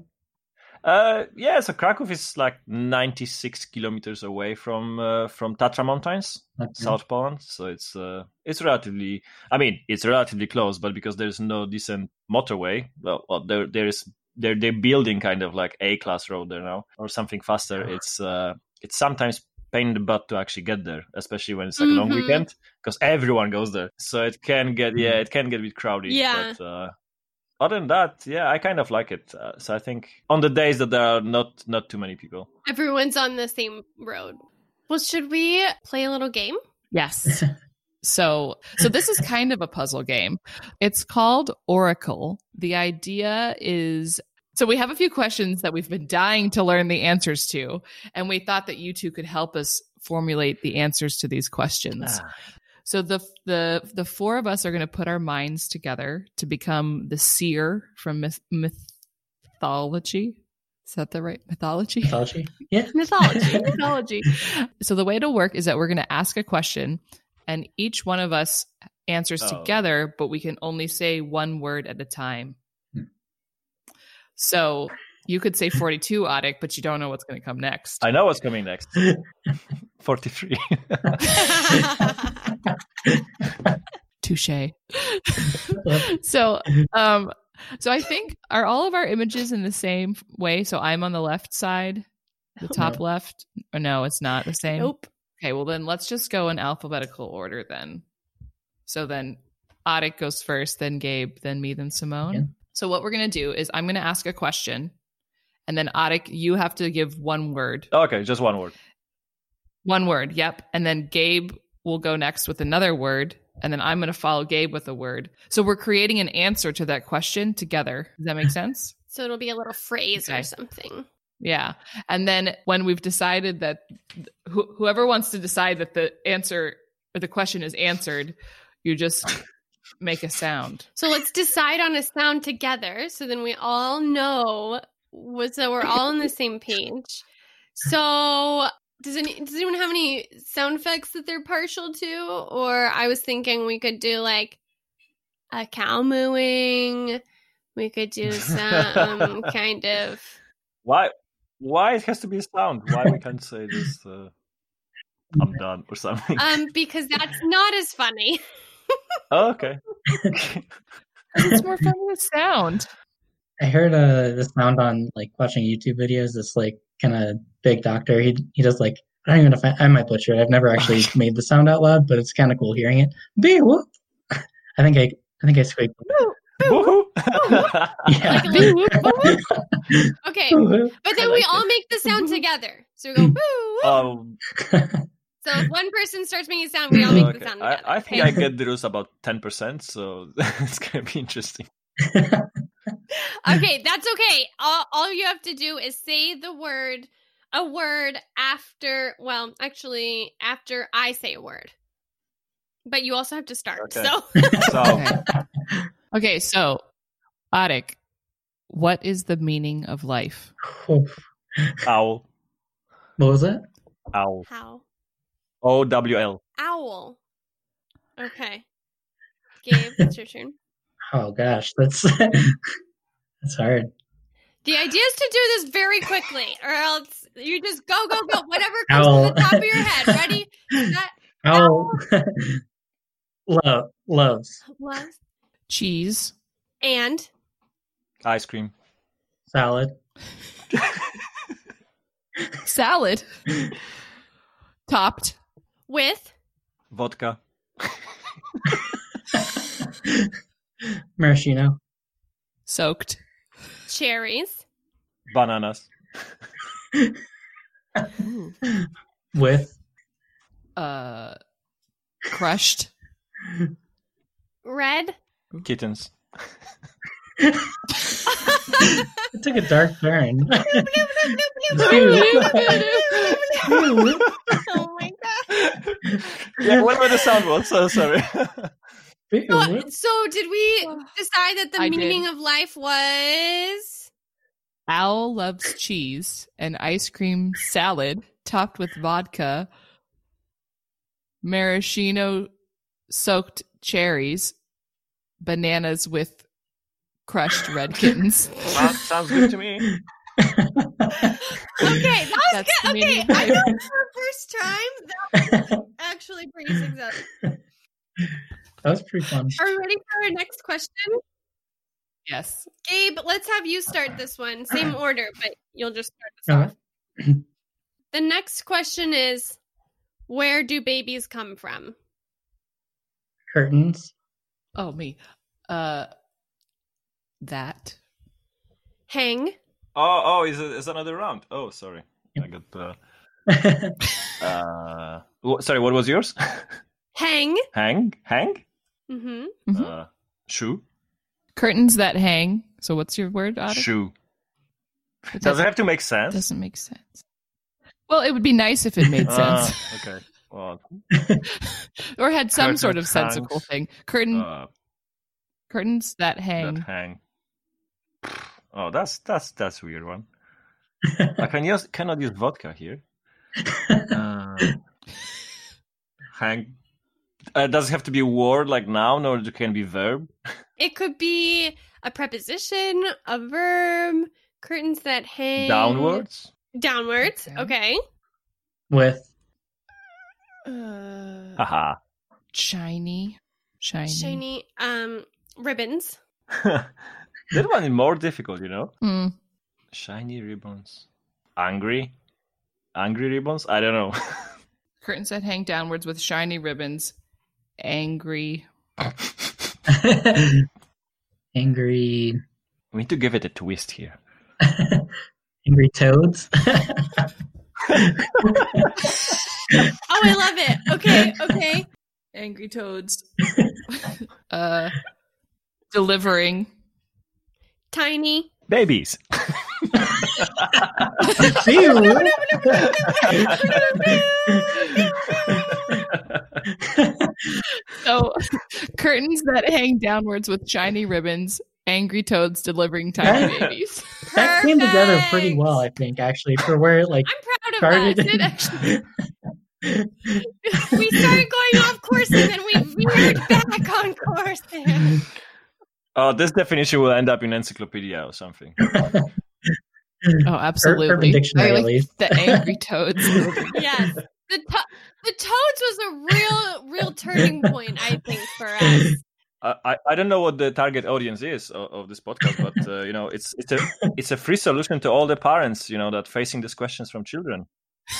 Uh, yeah, so Krakow is like 96 kilometers away from uh, from Tatra Mountains, Okay. South Poland. So it's uh, it's relatively. I mean, it's relatively close, but because there's no decent motorway, well, well there there is they're they're building kind of like a class road there now or something faster. It's uh, it's sometimes pain in the butt to actually get there, especially when it's like a long Mhm. weekend because everyone goes there. So it can get yeah, it can get a bit crowded. Yeah. But, uh, other than that, yeah, I kind of like it. Uh, so I think on the days that there are not not too many people. Everyone's on the same road. Well, should we play a little game? Yes. [LAUGHS] So, so this is kind of a puzzle game. It's called Oracle. The idea is so we have a few questions that we've been dying to learn the answers to, and we thought that you two could help us formulate the answers to these questions. Ah. So the the the four of us are going to put our minds together to become the seer from myth- mythology. Is that the right mythology? Mythology? Yeah. [LAUGHS] Mythology. mythology. So the way it'll work is that we're going to ask a question, and each one of us answers Oh. together, but we can only say one word at a time. So you could say 42, Arek, but you don't know what's going to come next. I know what's coming next. [LAUGHS] Forty-three. [LAUGHS] Touche. [LAUGHS] so, um, so I think are all of our images in the same way? So I'm on the left side, the top No. left. Or no, it's not the same. nope. Okay, well then let's just go in alphabetical order then. So then Arek goes first, then Gabe, then me, then Simone. Yeah. So what we're gonna do is I'm gonna ask a question, and then Arek, you have to give one word. okay, just one word. One word, yep. And then Gabe will go next with another word, and then I'm gonna follow Gabe with a word. So we're creating an answer to that question together. Does that make sense? [LAUGHS] So it'll be a little phrase Okay. or something. Yeah. And then when we've decided that wh- whoever wants to decide that the answer or the question is answered, you just make a sound. So let's decide on a sound together so then we all know what so we're all on the same [LAUGHS] page. So does any does anyone have any sound effects that they're partial to? Or I was thinking we could do like a cow mooing. We could do some [LAUGHS] kind of Why? Why it has to be a sound? Why we can't say this? Uh, I'm done or something. um because that's not as funny. [LAUGHS] oh, okay. [LAUGHS] It's more fun with sound. I heard uh, the sound on like watching YouTube videos. This like kind of big doctor. He he does like I don't even know if I, I might butcher it. I've never actually [LAUGHS] made the sound out loud, but it's kind of cool hearing it. Bee whoop. [LAUGHS] I think I I think I squeaked. Woohoo! Yeah. Like a little- Okay. But then we all make the sound together. So we go woo woo. um, So if one person starts making a sound, we all make the sound I, together. I think I get the rules about ten percent, so [LAUGHS] it's gonna be interesting. [LAUGHS] okay, that's okay. All, all you have to do is say the word, a word after, well, actually, after I say a word. But you also have to start. Okay. So [LAUGHS] So Okay. Okay, so Arek, what is the meaning of life? owl, what was it? owl, how? O W L. Owl. Okay. Gabe, it's your turn. [LAUGHS] Oh gosh, that's [LAUGHS] that's hard. The idea is to do this very quickly, or else you just go, go, go. Whatever comes Owl. to the top of your head. Ready? [LAUGHS] Set, Owl. Love loves love, Cheese, and Ice cream. salad. salad, topped, with Vodka. [LAUGHS] Maraschino. soaked, cherries. Bananas. [LAUGHS] With uh, crushed, Red. Kittens. [LAUGHS] it took a dark turn. oh my god. yeah, what were the sound was? So sorry. So, so did we [SIGHS] decide that the I did. meaning of life was Owl loves cheese and ice cream salad topped with vodka, maraschino soaked cherries, bananas with crushed red kittens. [LAUGHS] Sounds, sounds good to me. [LAUGHS] Okay, that was That's good. Okay, I know life. for the first time that was actually pretty successful. That was pretty fun. Are we ready for our next question? Yes. Gabe, let's have you start this one. Same order, but you'll just start us Okay. off. [CLEARS THROAT] The next question is Where do babies come from? Curtains. Oh, me. Uh, that. Hang, Oh, oh, is it is another round? Oh, sorry. I got uh, [LAUGHS] uh sorry, what was yours? [LAUGHS] hang. hang? Hang? hmm Mhm. Uh shoe? Curtains that hang. So what's your word, Otter? Shoe. It Does it have to make sense? doesn't make sense. Well, it would be nice if it made Ah, sense. okay. Well, [LAUGHS] or had some Curtain sort of sensible hangs. thing. Curtain uh, curtains that hang. that hang. Oh, that's that's that's a weird one. [LAUGHS] I can use cannot use vodka here. Uh, hang. Uh, does it have to be a word like noun, or it can be verb? It could be a preposition, a verb, curtains that hang. Downwards. Downwards. Okay. Okay. With Uh, Haha. shiny, shiny. Shiny um ribbons. [LAUGHS] that one is more difficult, you know. Hmm. Shiny ribbons. Angry. Angry ribbons. I don't know. [LAUGHS] Curtains that hang downwards with shiny ribbons. Angry. [LAUGHS] angry, we need to give it a twist here. [LAUGHS] angry toads. Oh, I love it. Okay, okay. Angry toads. uh, delivering. Tiny. Babies. Ew. [LAUGHS] So, [LAUGHS] curtains that hang downwards with shiny ribbons. Angry toads delivering tiny babies. that came together pretty well, I think, actually, for where it like I'm proud started. of us. It [LAUGHS] actually, we started going off course and then we veered back on course there. Oh, this definition will end up in encyclopedia or something. [LAUGHS] Oh, absolutely. Urban Dictionary, I at like least. the angry toads. [LAUGHS] delivering Yes. The, to- the toads was a real, real turning point, I think, for us. I, I, I don't know what the target audience is of, of this podcast, but uh, you know, it's it's a it's a free solution to all the parents, you know, that facing these questions from children. [LAUGHS]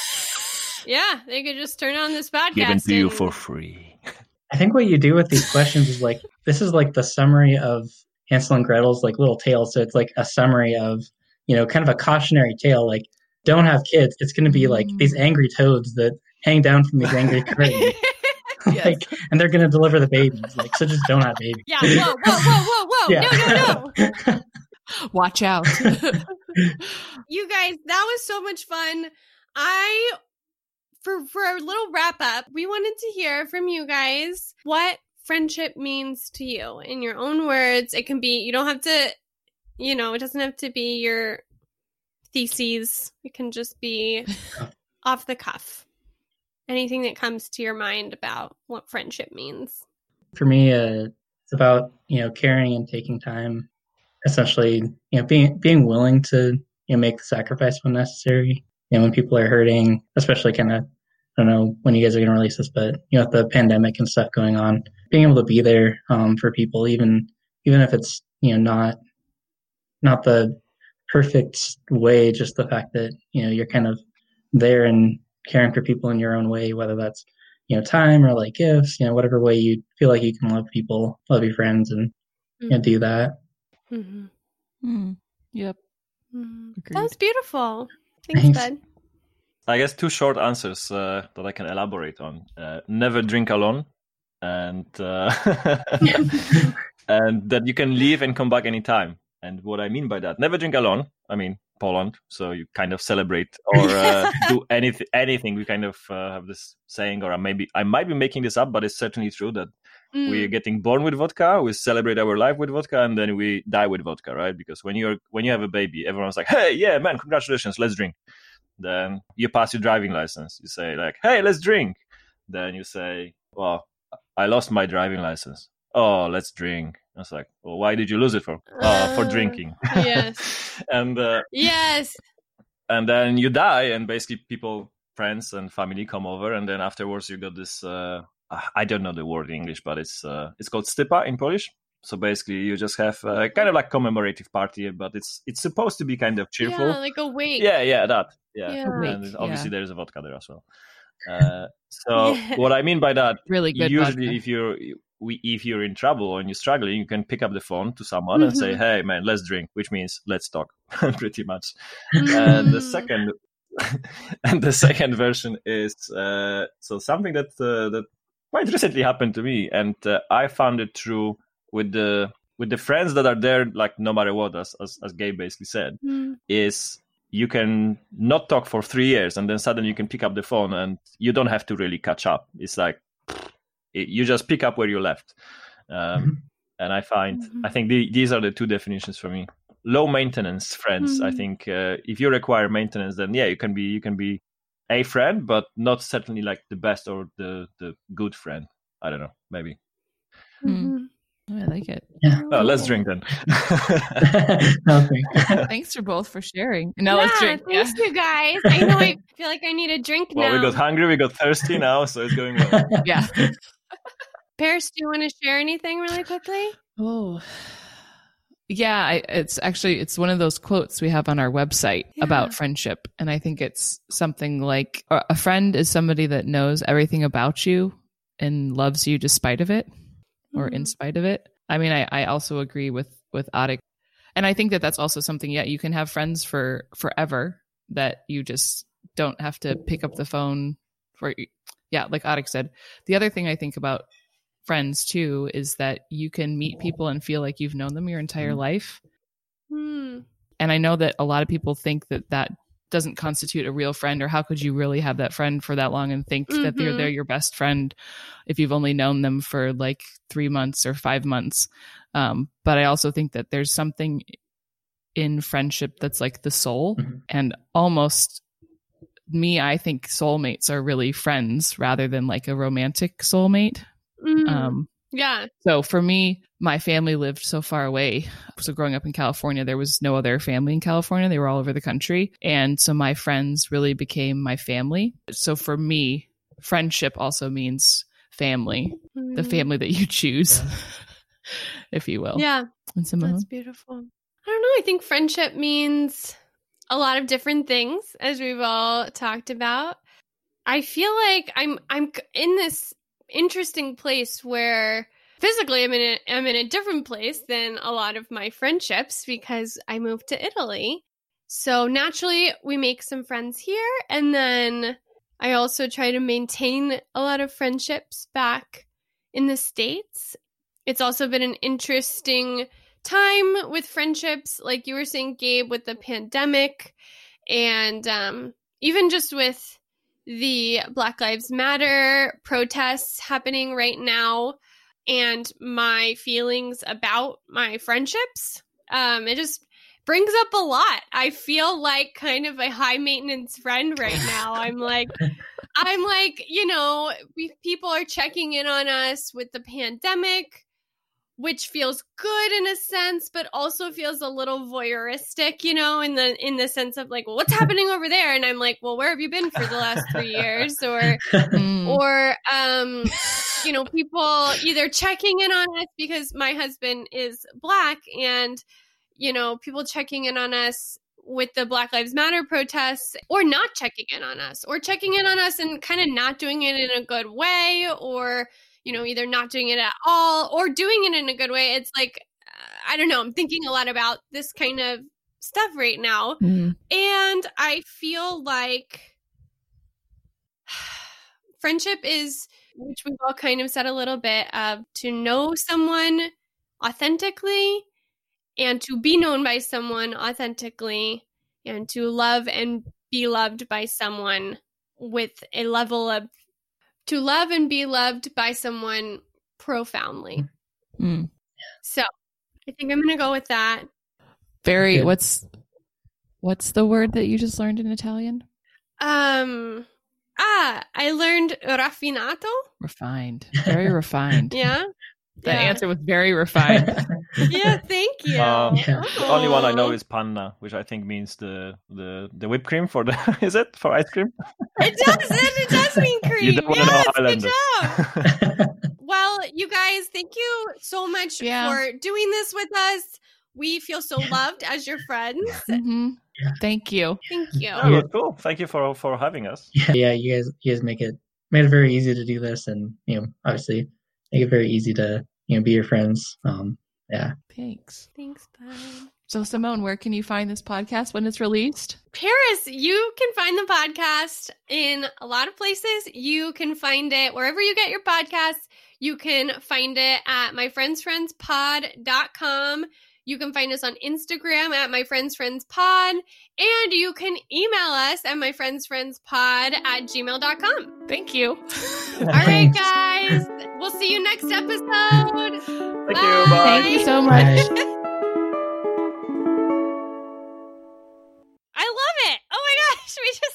Yeah, they could just turn on this podcast. Given to you for free. I think what you do with these questions is like this is like the summary of Hansel and Gretel's like little tale. So it's like a summary of you know kind of a cautionary tale. Like don't have kids. It's going to be like Mm. these angry toads that hang down from these angry [LAUGHS] curtains, Yes. like, and they're going to deliver the babies. Like so, just don't have babies. Yeah, whoa, whoa, whoa, whoa, whoa. [LAUGHS] Yeah. No, no, no. [LAUGHS] Watch out. You guys, that was so much fun. I for for a little wrap up, we wanted to hear from you guys what friendship means to you in your own words. It can be you don't have to you know, it doesn't have to be your theses. It can just be [LAUGHS] off the cuff. Anything that comes to your mind about what friendship means. For me, uh, it's about you know caring and taking time. Essentially, you know, being being willing to you know make the sacrifice when necessary. You know, when people are hurting, especially kind of I don't know when you guys are going to release this, but you know, with the pandemic and stuff going on, being able to be there um, for people, even even if it's you know not not the perfect way, just the fact that you know you're kind of there and caring for people in your own way, whether that's you know time or like gifts, you know whatever way you feel like you can love people, love your friends, and you know, do that. Mm-hmm. Mm-hmm. Yep. Mm-hmm. That was beautiful. Thanks, Thanks. bud. I guess two short answers uh, that I can elaborate on. Uh, never drink alone, and uh, [LAUGHS] and that you can leave and come back anytime. And what I mean by that, never drink alone. I mean Poland, so you kind of celebrate or uh, [LAUGHS] do anything. Anything we kind of uh, have this saying, or maybe I might be making this up, but it's certainly true that Mm. we're getting born with vodka, we celebrate our life with vodka, and then we die with vodka, right? Because when you're when you have a baby, everyone's like, "Hey, yeah, man, congratulations, let's drink." Then you pass your driving license. You say like, "Hey, let's drink." Then you say, "Well, I lost my driving license. Oh, let's drink." I was like, "Well, why did you lose it for?" "Oh, for Uh, drinking." yes. [LAUGHS] and uh, Yes. and then you die and basically people friends and family come over and then afterwards you got this uh, i don't know the word in english but it's uh, it's called stypa in polish so basically you just have uh, kind of like commemorative party but it's it's supposed to be kind of cheerful Yeah, like a wake. yeah yeah that yeah, Yeah. and Wake, obviously yeah. there's a vodka there as well [LAUGHS] uh, so Yeah. what i mean by that Really good. usually vodka. if you're we, if you're in trouble and you're struggling you can pick up the phone to someone and say Mhm. hey man let's drink which means let's talk [LAUGHS] pretty much and the Mm. second [LAUGHS] and the second version is uh, so something that uh, that quite recently happened to me and uh, i found it true with the with the friends that are there like no matter what as as, as gabe basically said Mm. is you can not talk for three years and then suddenly you can pick up the phone and you don't have to really catch up it's like it, you just pick up where you left um, Mhm. and i find Mhm. i think the, these are the two definitions for me low maintenance friends i Mhm. think uh, if you require maintenance then yeah you can be you can be a friend but not certainly like the best or the the good friend i don't know maybe Mhm. Oh, I like it. oh, let's drink then [LAUGHS] [LAUGHS] no, thank [LAUGHS] Thanks for both for sharing. Now let's Yeah, drink. Yeah. Thanks, you guys. I know I feel like I need a drink well now. we got hungry we got thirsty now so it's going well yeah. Paris, do you want to share anything really quickly? Oh. Yeah, I, it's actually it's one of those quotes we have on our website Yeah. about friendship, and I think it's something like a a friend is somebody that knows everything about you and loves you despite of it, or in Mhm. spite of it. I mean, I, I also agree with with Arek, and I think that that's also something. Yeah, you can have friends for forever that you just don't have to pick up the phone for. Yeah, like Arek said. The other thing I think about friends too is that you can meet people and feel like you've known them your entire Mhm. life. Hmm. And I know that a lot of people think that that doesn't constitute a real friend or how could you really have that friend for that long and think that they're Mhm. they're your best friend if you've only known them for like 3 months or 5 months. Um, but I also think that there's something in friendship that's like the soul Mhm. and almost me I think soulmates are really friends rather than like a romantic soulmate. Mm. Um yeah. so for me, my family lived so far away. So growing up in California, there was no other family in California. They were all over the country. And so my friends really became my family. So for me, friendship also means family, the Mm. family that you choose, [LAUGHS] if you will. Yeah. And Simone? That's beautiful. I don't know. I think friendship means a lot of different things, as we've all talked about. I feel like I'm I'm in this interesting place where physically I'm in a I'm in a different place than a lot of my friendships because I moved to Italy. So naturally we make some friends here and then I also try to maintain a lot of friendships back in the states. It's also been an interesting time with friendships like you were saying gabe with the pandemic and um, even just with the black lives matter protests happening right now and my feelings about my friendships. Um, it just brings up a lot. I feel like kind of a high maintenance friend right now. I'm like [LAUGHS] i'm like you know we, people are checking in on us with the pandemic which feels good in a sense but also feels a little voyeuristic you know in the in the sense of like well what's happening over there and i'm like well where have you been for the last three years or Mm. or um you know people either checking in on us because my husband is black and you know people checking in on us with the black lives matter protests or not checking in on us or checking in on us and kind of not doing it in a good way or you know either not doing it at all or doing it in a good way it's like uh, i don't know i'm thinking a lot about this kind of stuff right now Mm. and I feel like [SIGHS] friendship is, which we've all kind of said a little bit of to know someone authentically and to be known by someone authentically and to love and be loved by someone with a level of to love and be loved by someone profoundly. Mm. So I think I'm going to go with that. Very. Good. What's what's the word that you just learned in Italian? Um, ah, I learned raffinato. Refined. Very refined. [LAUGHS] Yeah. That yeah. answer was very refined. [LAUGHS] Yeah, thank you. Um, Yeah. The only one I know is panna, which I think means the the, the whipped cream for the [LAUGHS] is it for ice cream? It does. It, it does mean cream. [LAUGHS] You don't wanna know yes, good Islanders. job. Well, you guys, thank you so much Yeah. for doing this with us. We feel so loved as your friends. hmm Yeah. Thank you. Thank you. Oh, that's cool. Thank you for for having us. yeah, yeah, you guys, you guys make it made it very easy to do this, and you know, obviously, make it very easy to you know be your friends. Um, yeah, Thanks. Thanks, bud. So Simone, where can you find this podcast when it's released? Paris, you can find the podcast in a lot of places. You can find it wherever you get your podcasts. You can find it at myfriendsfriendspod.com. You can find us on Instagram at my friends friends pod, and you can email us at my friends friends pod at gmail.com. Thank you. [LAUGHS] All right, guys. We'll see you next episode. Thank Bye. you. Bye. Thank you so much. I love it. Oh my gosh. We just